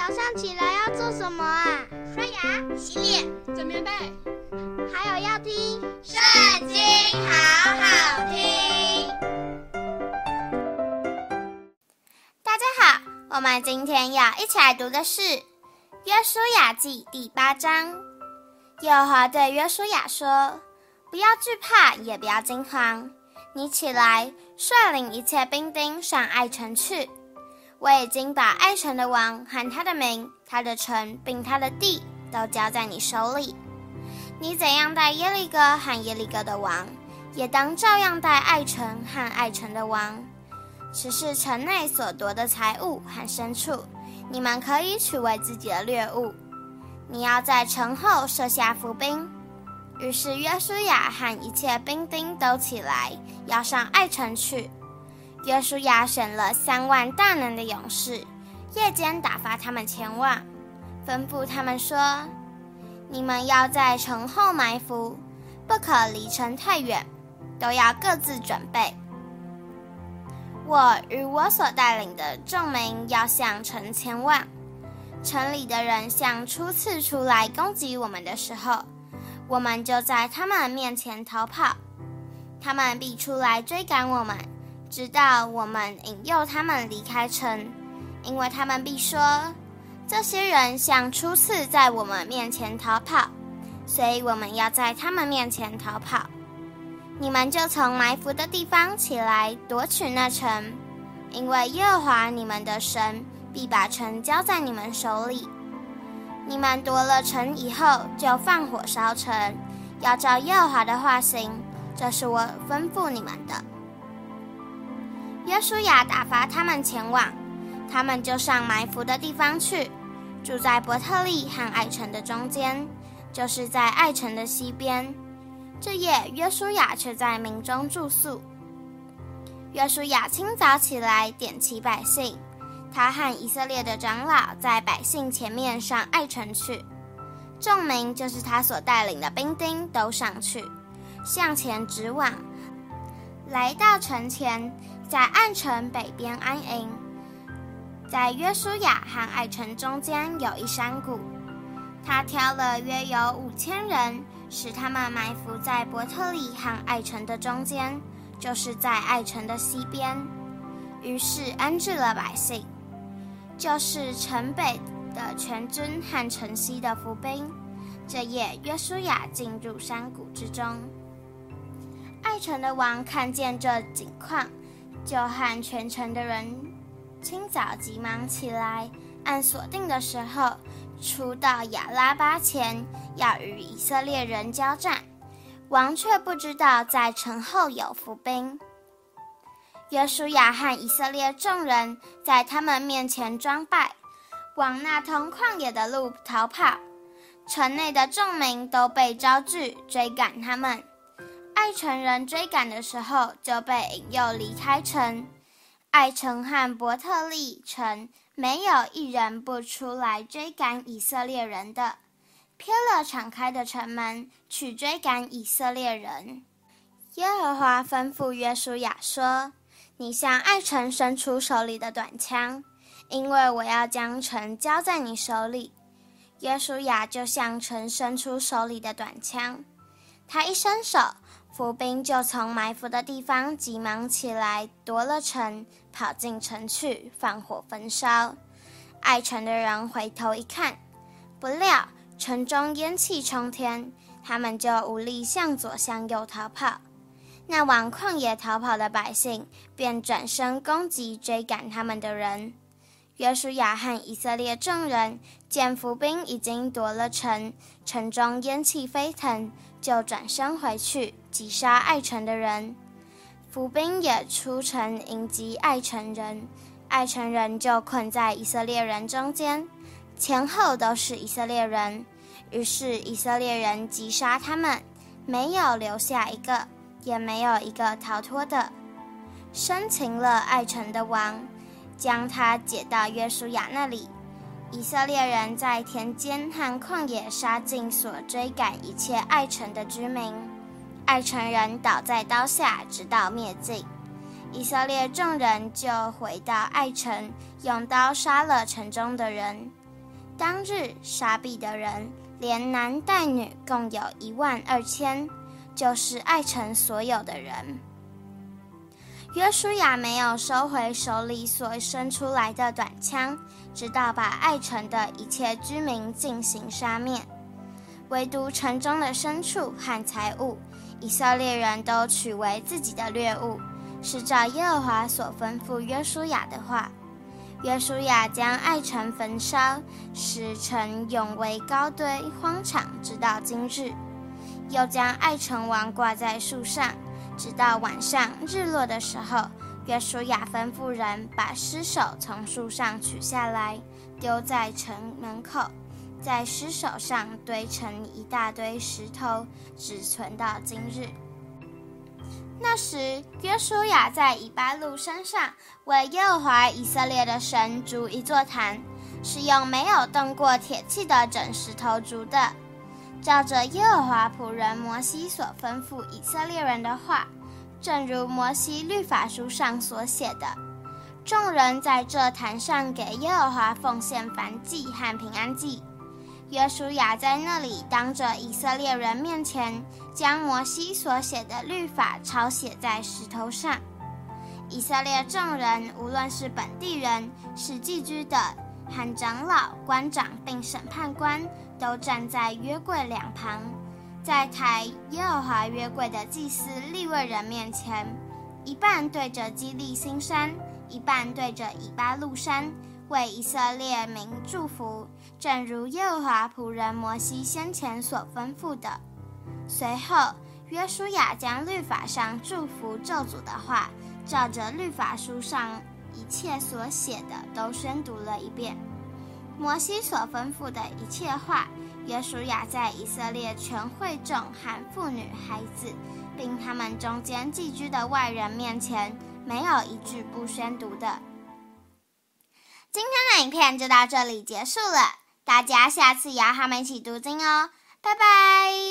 早上起来要做什么啊？刷牙、洗脸、整棉被，还有要听《圣经》，好好听。大家好，我们今天要一起来读的是《约书亚记》第八章。耶和华对约书亚说：“不要惧怕，也不要惊慌，你起来，率领一切兵丁上爱城去。”我已经把爱城的王和他的名、他的城并他的地都交在你手里。你怎样待耶利哥和耶利哥的王，也当照样待爱城和爱城的王。只是城内所夺的财物和牲畜，你们可以取为自己的掠物。你要在城后设下伏兵。于是约书亚和一切兵丁都起来，要上爱城去。约书亚选了三万大能的勇士，夜间打发他们前往，吩咐他们说：“你们要在城后埋伏，不可离城太远，都要各自准备。我与我所带领的众民要向城前往。城里的人像初次出来攻击我们的时候，我们就在他们面前逃跑，他们必出来追赶我们。”直到我们引诱他们离开城，因为他们必说：“这些人像初次在我们面前逃跑，所以我们要在他们面前逃跑。你们就从埋伏的地方起来夺取那城，因为耶和华你们的神必把城交在你们手里。你们夺了城以后，就放火烧城，要照耶和华的话行。这是我吩咐你们的。”约书亚打发他们前往，他们就上埋伏的地方去，住在伯特利和爱城的中间，就是在爱城的西边。这夜，约书亚却在民中住宿。约书亚清早起来，点齐百姓，他和以色列的长老在百姓前面上爱城去，众民就是他所带领的兵丁都上去，向前直往，来到城前。在暗城北边安营，在约书亚和爱城中间有一山谷，他挑了约有五千人，使他们埋伏在伯特利和爱城的中间，就是在爱城的西边。于是安置了百姓，就是城北的全军和城西的伏兵。这夜约书亚进入山谷之中，爱城的王看见这景况。就和全城的人，清早急忙起来，按所定的时候，出到亚拉巴前，要与以色列人交战。王却不知道在城后有伏兵。约书亚和以色列众人在他们面前装败，往那通旷野的路逃跑。城内的众民都被招聚，追赶他们。爱城人追赶的时候，就被引诱离开城。爱城和伯特利城没有一人不出来追赶以色列人的，偏了敞开的城门去追赶以色列人。耶和华吩咐约书亚说：“你向爱城伸出手里的短枪，因为我要将城交在你手里。”约书亚就向城伸出手里的短枪，他一伸手。伏兵就从埋伏的地方急忙起来，夺了城，跑进城去，放火焚烧。爱城的人回头一看，不料城中烟气冲天，他们就无力向左向右逃跑。那往旷野逃跑的百姓便转身攻击追赶他们的人。约书亚和以色列众人见伏兵已经夺了城，城中烟气飞腾。就转身回去击杀爱城的人，伏兵也出城迎击爱城人，爱城人就困在以色列人中间，前后都是以色列人。于是以色列人击杀他们，没有留下一个，也没有一个逃脱的。生擒了爱城的王，将他解到约书亚那里。以色列人在田间和旷野杀尽所追赶一切爱城的居民，爱城人倒在刀下，直到灭尽。以色列众人就回到爱城，用刀杀了城中的人。当日杀毙的人，连男带女共有一万二千，就是爱城所有的人。约书亚没有收回手里所伸出来的短枪，直到把爱城的一切居民进行杀灭，唯独城中的牲畜和财物，以色列人都取为自己的掠物，是照耶和华所吩咐约书亚的话。约书亚将爱城焚烧，使城永为高堆荒场，直到今日，又将爱城王挂在树上。直到晚上日落的时候，约书亚吩咐人把尸首从树上取下来，丢在城门口，在尸首上堆成一大堆石头，只存到今日。那时，约书亚在以巴路山上为耶和华以色列的神筑一座坛，是用没有动过铁器的整石头筑的。照着耶和华仆人摩西所吩咐以色列人的话，正如摩西律法书上所写的，众人在这坛上给耶和华奉献燔祭和平安祭。约书亚在那里当着以色列人面前，将摩西所写的律法抄写在石头上。以色列众人，无论是本地人，是寄居的，和长老、官长并审判官。都站在约柜两旁，在抬耶和华约柜的祭司利未人面前，一半对着基利新山，一半对着以巴路山，为以色列民祝福，正如耶和华仆人摩西先前所吩咐的。随后，约书亚将律法上祝福咒诅的话，照着律法书上一切所写的，都宣读了一遍。摩西所吩咐的一切话，约书亚在以色列全会众含妇女孩子，并他们中间寄居的外人面前，没有一句不宣读的。今天的影片就到这里结束了，大家下次也要和我们一起读经哦，拜拜。